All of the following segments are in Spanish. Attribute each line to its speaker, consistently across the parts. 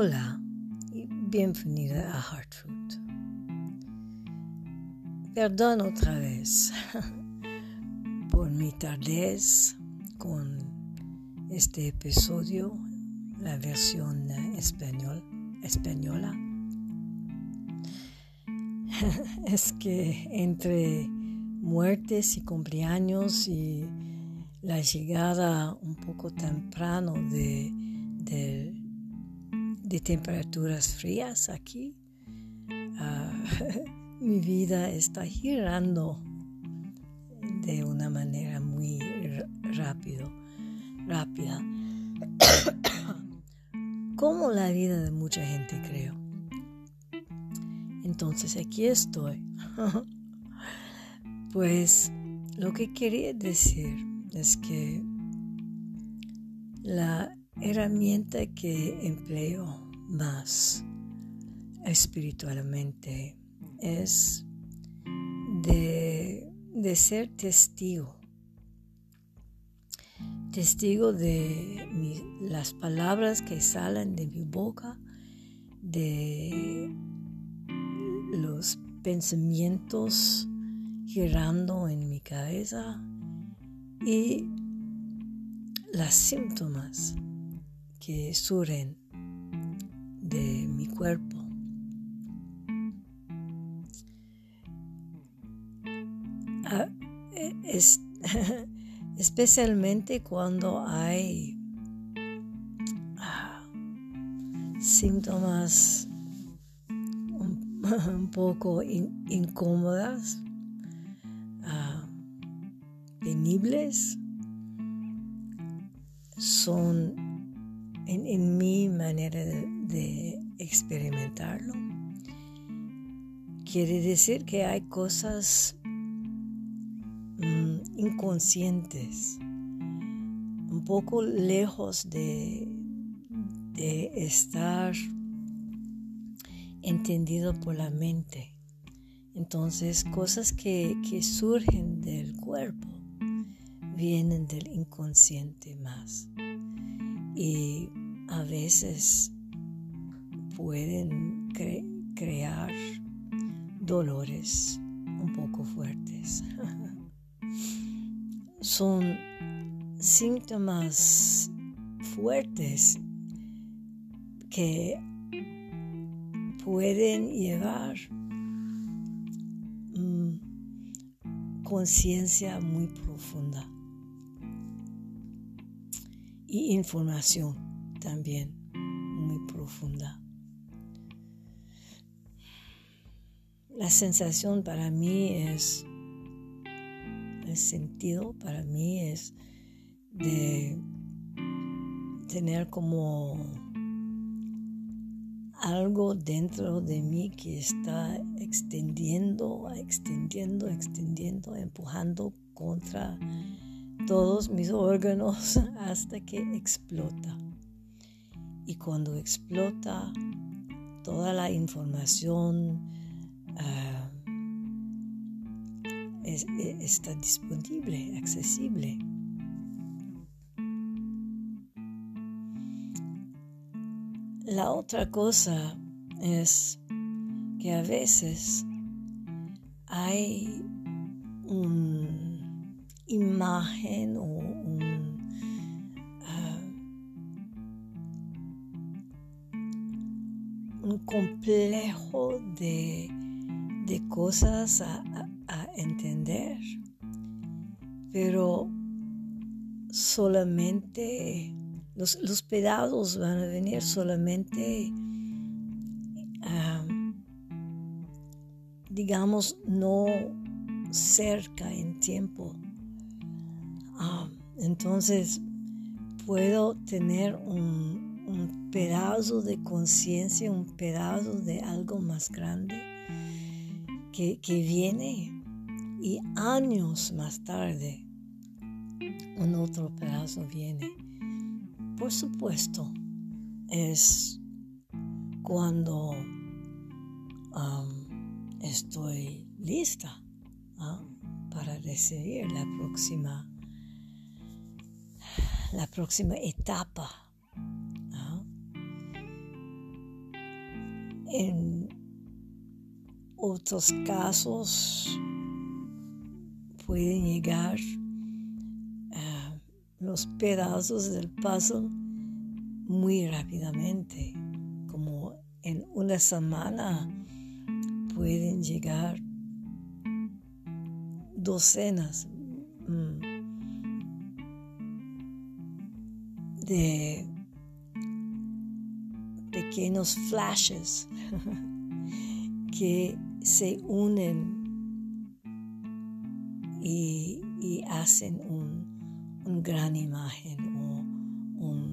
Speaker 1: Hola y bienvenida a Heartfruit. Perdón otra vez por mi tardez con este episodio, la versión español, española. es que entre muertes y cumpleaños y la llegada un poco temprano de, de, temperaturas frías aquí, ah, mi vida está girando de una manera muy rápido, rápida, como la vida de mucha gente creo. Entonces aquí estoy. pues lo que quería decir es que la herramienta que empleo más espiritualmente es de, de ser testigo. Testigo de las palabras que salen de mi boca, de los pensamientos girando en mi cabeza y las síntomas que surgen de mi cuerpo. Ah, e, es, especialmente cuando hay ah, síntomas un, poco incómodas, uh, penibles, son en, mi manera de experimentarlo. Quiere decir que hay cosas inconscientes, un poco lejos de, estar entendido por la mente. Entonces, cosas que, que, surgen del cuerpo vienen del inconsciente más. Y a veces pueden crear dolores un poco fuertes. son síntomas fuertes que pueden llevar mm, conciencia muy profunda y información también muy profunda. La sensación para mí es el sentido para mí es de tener como algo dentro de mí que está extendiendo, extendiendo, extendiendo, empujando contra todos mis órganos hasta que explota. Y cuando explota, toda la información, ah, e, está disponible, accesible. La otra cosa es que a veces hay una imagen o un complejo de, de cosas a, entender, pero solamente los, los pedados van a venir solamente, digamos, no cerca en tiempo. entonces puedo tener un, un pedazo de conciencia, un pedazo de algo más grande que, que viene y años más tarde un otro pedazo viene. Por supuesto, es cuando estoy lista ¿ah? para recibir la próxima, la próxima etapa. En otros casos pueden llegar los pedazos del puzzle muy rápidamente, como en una semana pueden llegar docenas mm, de pequeños flashes que se unen y, hacen una gran imagen o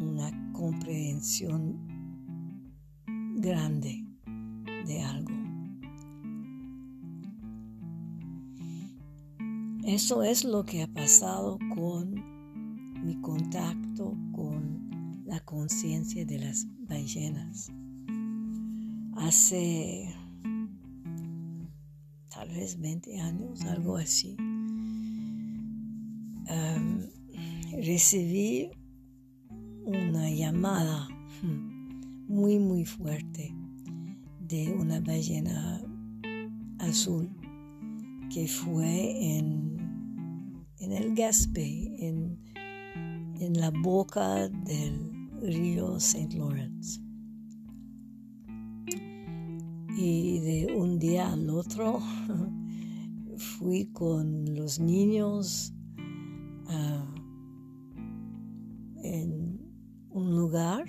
Speaker 1: una comprensión grande de algo. Eso es lo que ha pasado con mi contacto con la conciencia de las ballenas. Hace tal vez 20 años, algo así, recibí una llamada muy muy fuerte de una ballena azul que fue en, en el Gaspé, en, en la boca del río St. Lawrence. Y de un día al otro fui con los niños ah, en un lugar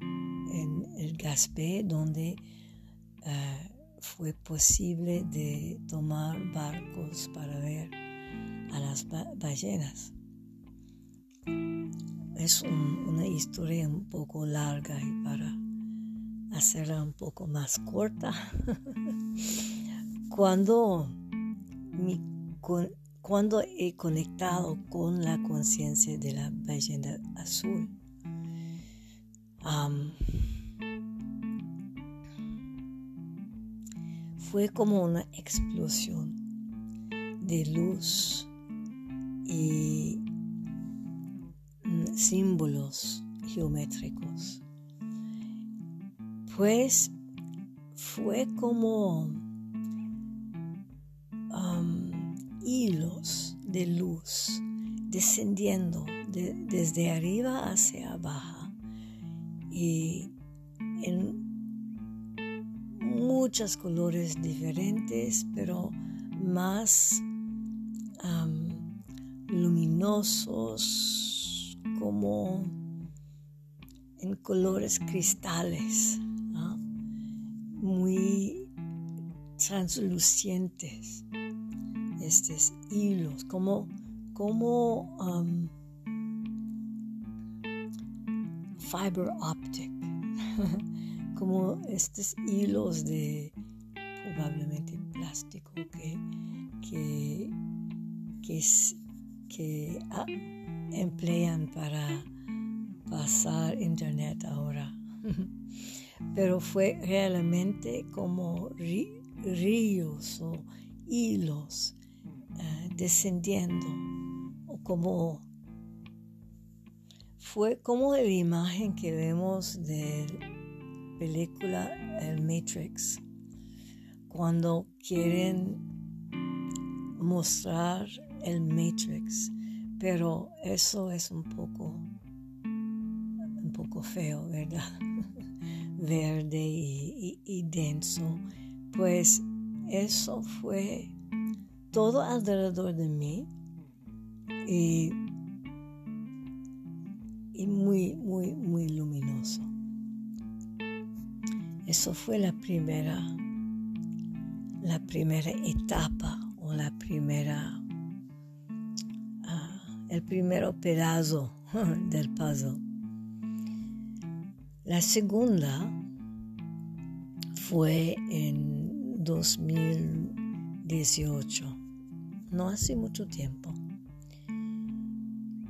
Speaker 1: en el Gaspé donde ah, fue posible de tomar barcos para ver a las ballenas. Es una historia un poco larga y para hacerla un poco más corta, cuando, cuando he conectado con la conciencia de la ballena azul, fue como una explosión de luz y símbolos geométricos. Pues fue como um, hilos de luz descendiendo desde arriba hacia abajo y en muchos colores diferentes, pero más luminosos, como en colores cristales, muy translucientes, estos hilos, como, como fiber optic. como estos hilos de probablemente plástico que, que, que, ah, emplean para pasar internet ahora. Pero fue realmente como ríos o hilos eh, descendiendo o como fue como la imagen que vemos del película El Matrix, cuando quieren mostrar el Matrix, pero eso es un poco, un poco feo, ¿verdad? Verde y, denso. Pues eso fue todo alrededor de mí y, y muy, muy, muy luminoso. Eso fue la primera, la primera etapa o la primera, el primer pedazo del puzzle. La segunda fue en 2018, no hace mucho tiempo,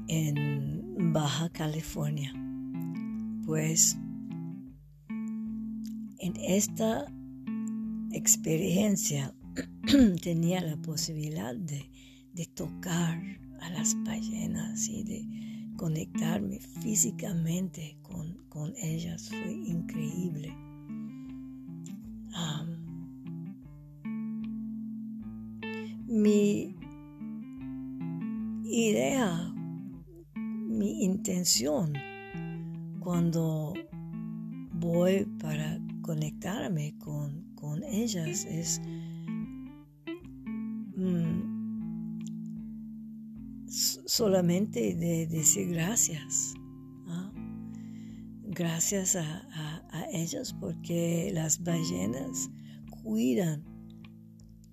Speaker 1: en Baja California. Pues en esta experiencia tenía la posibilidad de, tocar a las ballenas y de conectarme físicamente con, con ellas fue increíble. mi idea, mi intención cuando voy para conectarme con, ellas es solamente de decir gracias. Gracias a, a ellas porque las ballenas cuidan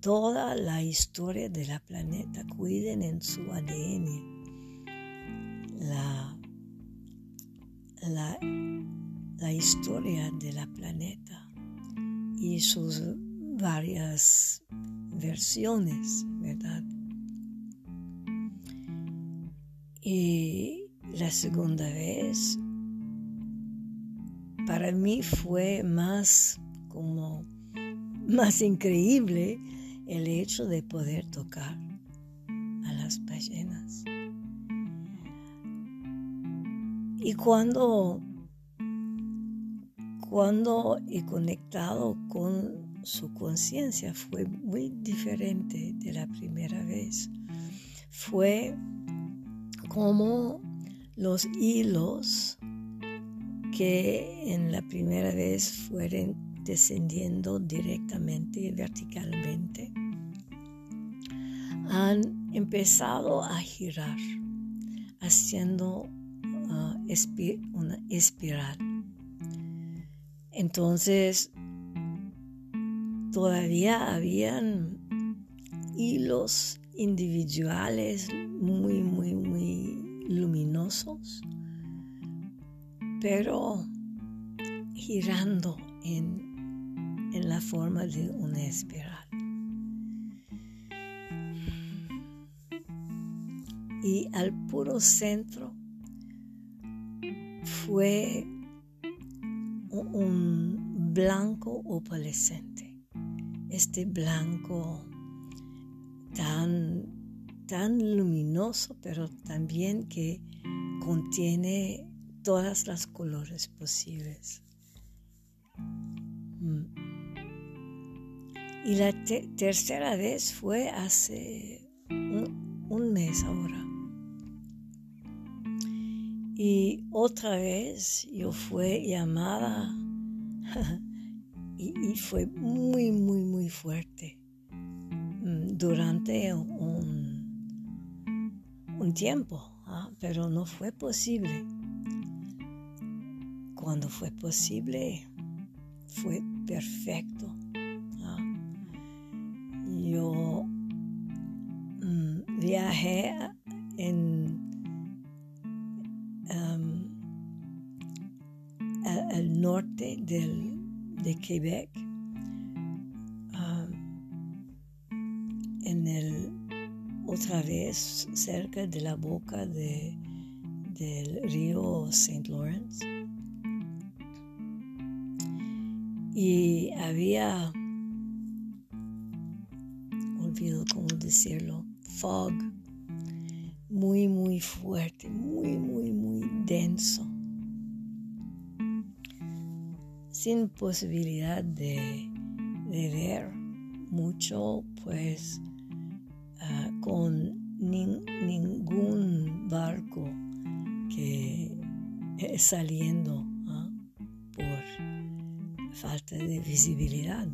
Speaker 1: toda la historia de la planeta, cuiden en su ADN la, la, la historia de la planeta y sus varias versiones, ¿verdad? Y la segunda vez para mí fue más como más increíble el hecho de poder tocar a las ballenas. Y cuando, cuando he conectado con su conciencia fue muy diferente de la primera vez. Fue como los hilos que en la primera vez fueron descendiendo directamente verticalmente, han empezado a girar, haciendo uh, una espiral. Entonces, todavía habían hilos individuales muy, muy pero girando en en la forma de una espiral. Y al puro centro fue un blanco opalescente. Este blanco tan, tan luminoso, pero también que contiene todas las colores posibles. Y la tercera vez fue hace un, mes ahora. Y otra vez yo fue llamada y, fue muy, muy, muy fuerte mm, durante un, un tiempo, ¿ah? pero no fue posible. Cuando fue posible, fue perfecto yo mm, viajé en um, al norte del, de Quebec, otra vez cerca de la boca de, del río St. Lawrence. Y había cómo decirlo, fog, muy, muy fuerte, muy, muy, muy denso, sin posibilidad de, ver mucho, pues ah, con ningún barco que es saliendo ¿ah? por falta de visibilidad.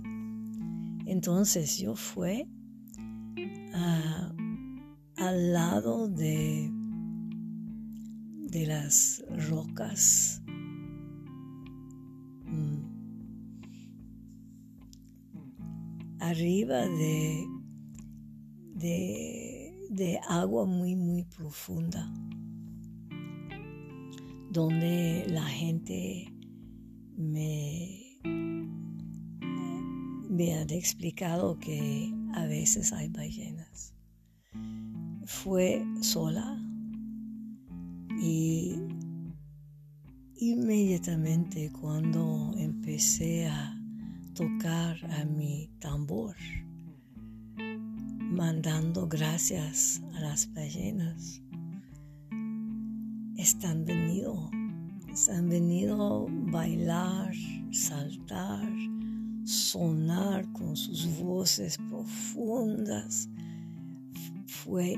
Speaker 1: Entonces yo fui al lado de, de las rocas. Mm, arriba de, de, agua muy, muy profunda, donde la gente me, me ha explicado que a veces hay ballenas. Fue sola y inmediatamente cuando empecé a tocar a mi tambor, mandando gracias a las ballenas, están venido, están venido bailar, saltar, sonar con sus voces profundas. Fue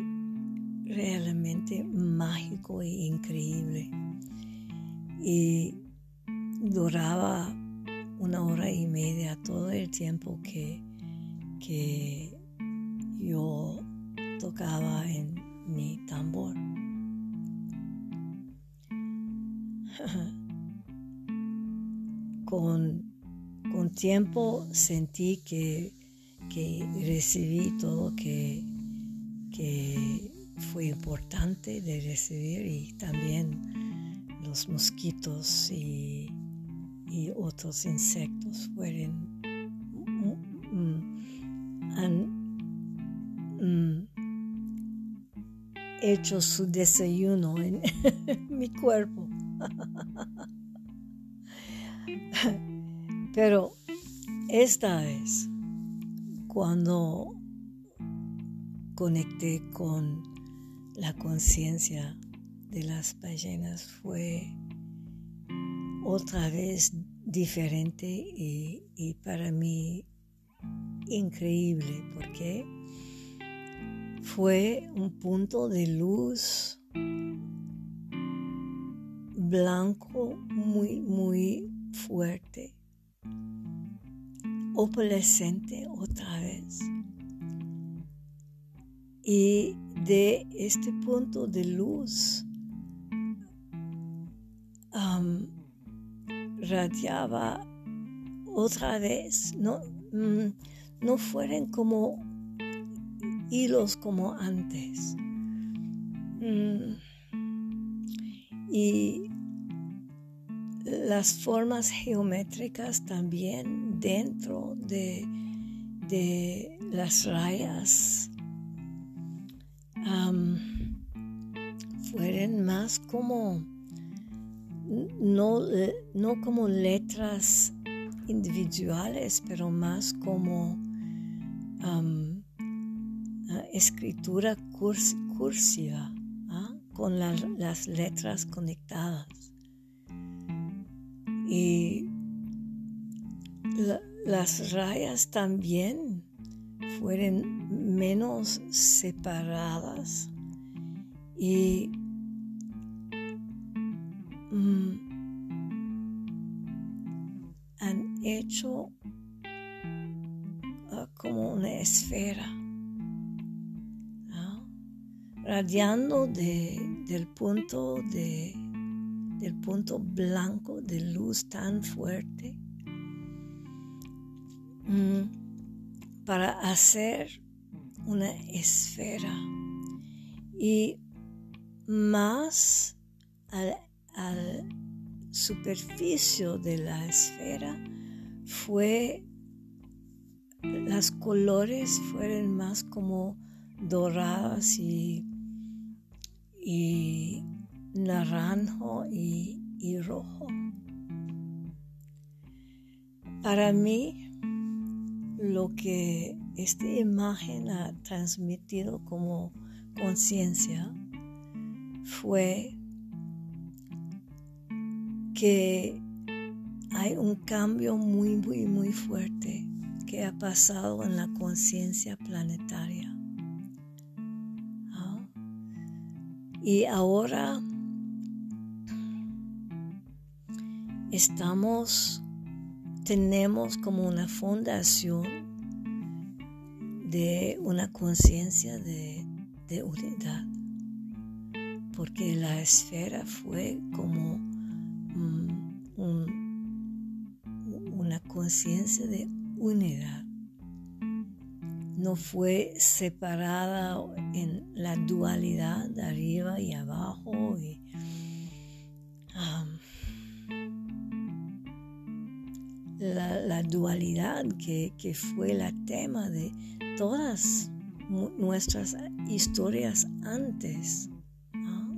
Speaker 1: realmente mágico e increíble. Y duraba una hora y media todo el tiempo que, que yo tocaba en mi tambor. con, con tiempo sentí que, que recibí todo que, que fue importante de recibir y también los mosquitos y, y otros insectos fueron mm, hecho su desayuno en mi cuerpo. Pero esta vez, cuando conecté con la conciencia de las ballenas, fue otra vez diferente y, y para mí increíble porque fue un punto de luz blanco muy, muy fuerte, opalescente otra vez. Y de este punto de luz radiaba otra vez, no, mm, no fueron como hilos como antes. Mm, y las formas geométricas también dentro de, las rayas fueron más como no, no como letras individuales pero más como escritura cursiva ¿ah? con las letras conectadas y las rayas también fueron menos separadas y mm, han hecho ah, como una esfera radiando del punto de el punto blanco de luz tan fuerte mm, para hacer una esfera. Y más al, al superficie de la esfera fue las colores fueron más como doradas y, y naranjo y, rojo. Para mí, lo que esta imagen ha transmitido como conciencia fue que hay un cambio muy, muy, muy fuerte que ha pasado en la conciencia planetaria. Y ahora estamos, tenemos como una fundación de una conciencia de, unidad, porque la esfera fue como una conciencia de unidad. No fue separada en la dualidad de arriba y abajo y la, dualidad que, fue el tema de todas nuestras historias antes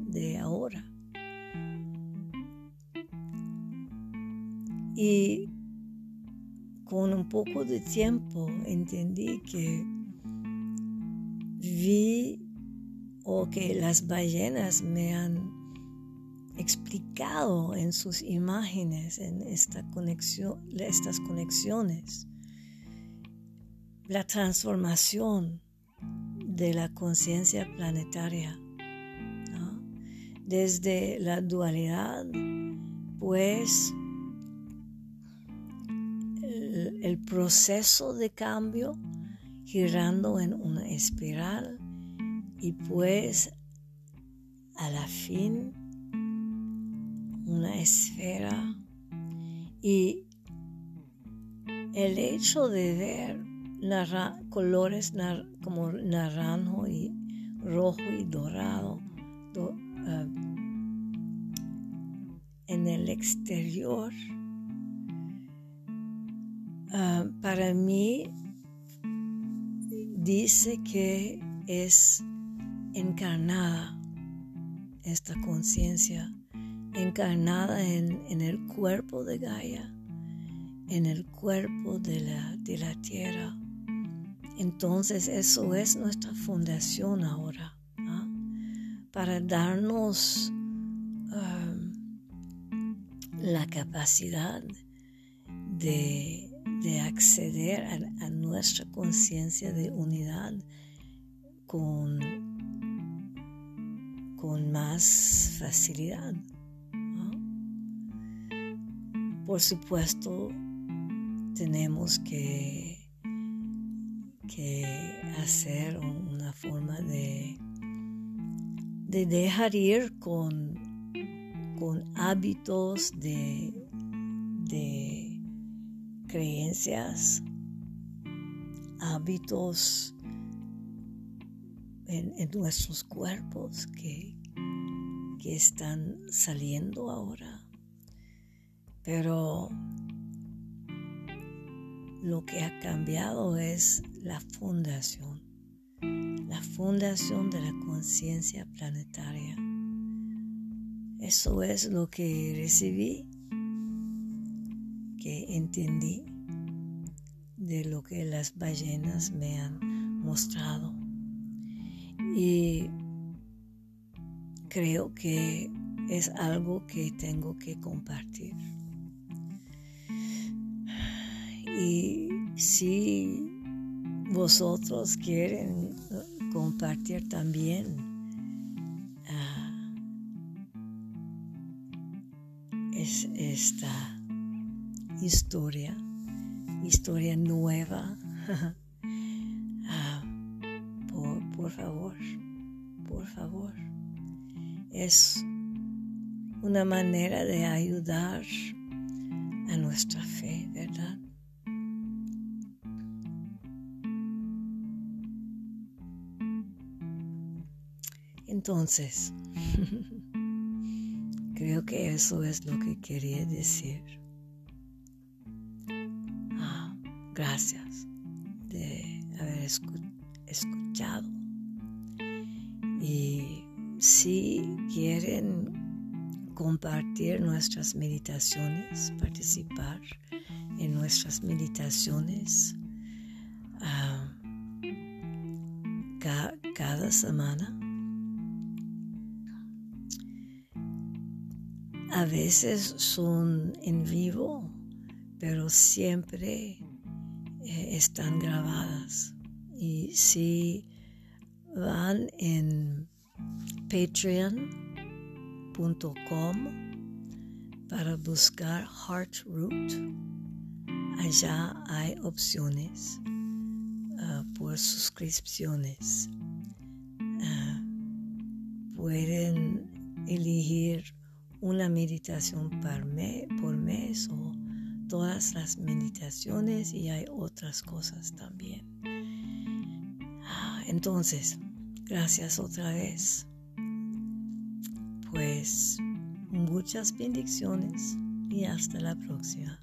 Speaker 1: de ahora. Y con un poco de tiempo entendí que vi o que las ballenas me han explicado en sus imágenes, en estas conexiones, la transformación de la conciencia planetaria, desde la dualidad, pues el proceso de cambio girando en una espiral y pues a la fin una esfera. Y el hecho de ver colores como naranjo y rojo y dorado ah, en el exterior ah, para mí dice que es encarnada esta conciencia, encarnada en, el cuerpo de Gaia, en el cuerpo de la, de la tierra. Entonces eso es nuestra fundación ahora, ¿ah? para darnos um, la capacidad de de acceder a, nuestra conciencia de unidad con, con más facilidad. Por supuesto, tenemos que, que hacer una forma de, de dejar ir con, con hábitos de, de creencias, hábitos en, nuestros cuerpos que, que están saliendo ahora. Pero lo que ha cambiado es la fundación, la fundación de la conciencia planetaria. Eso es lo que recibí entendí de lo que las ballenas me han mostrado. Y creo que es algo que tengo que compartir. Y si vosotros quieren compartir también ah, es esta historia, historia nueva. Ah, por, favor, por favor. Es una manera de ayudar a nuestra fe, ¿verdad? Entonces, creo que eso es lo que quería decir. Gracias de haber escuchado. Y si quieren compartir nuestras meditaciones, participar en nuestras meditaciones ah, cada semana, a veces son en vivo, pero siempre están grabadas. Y si van en patreon.com para buscar Heart Root, allá hay opciones ah, por suscripciones. Ah, pueden elegir una meditación por, por mes o todas las meditaciones y hay otras cosas también. Ah, entonces, gracias otra vez. Pues muchas bendiciones y hasta la próxima.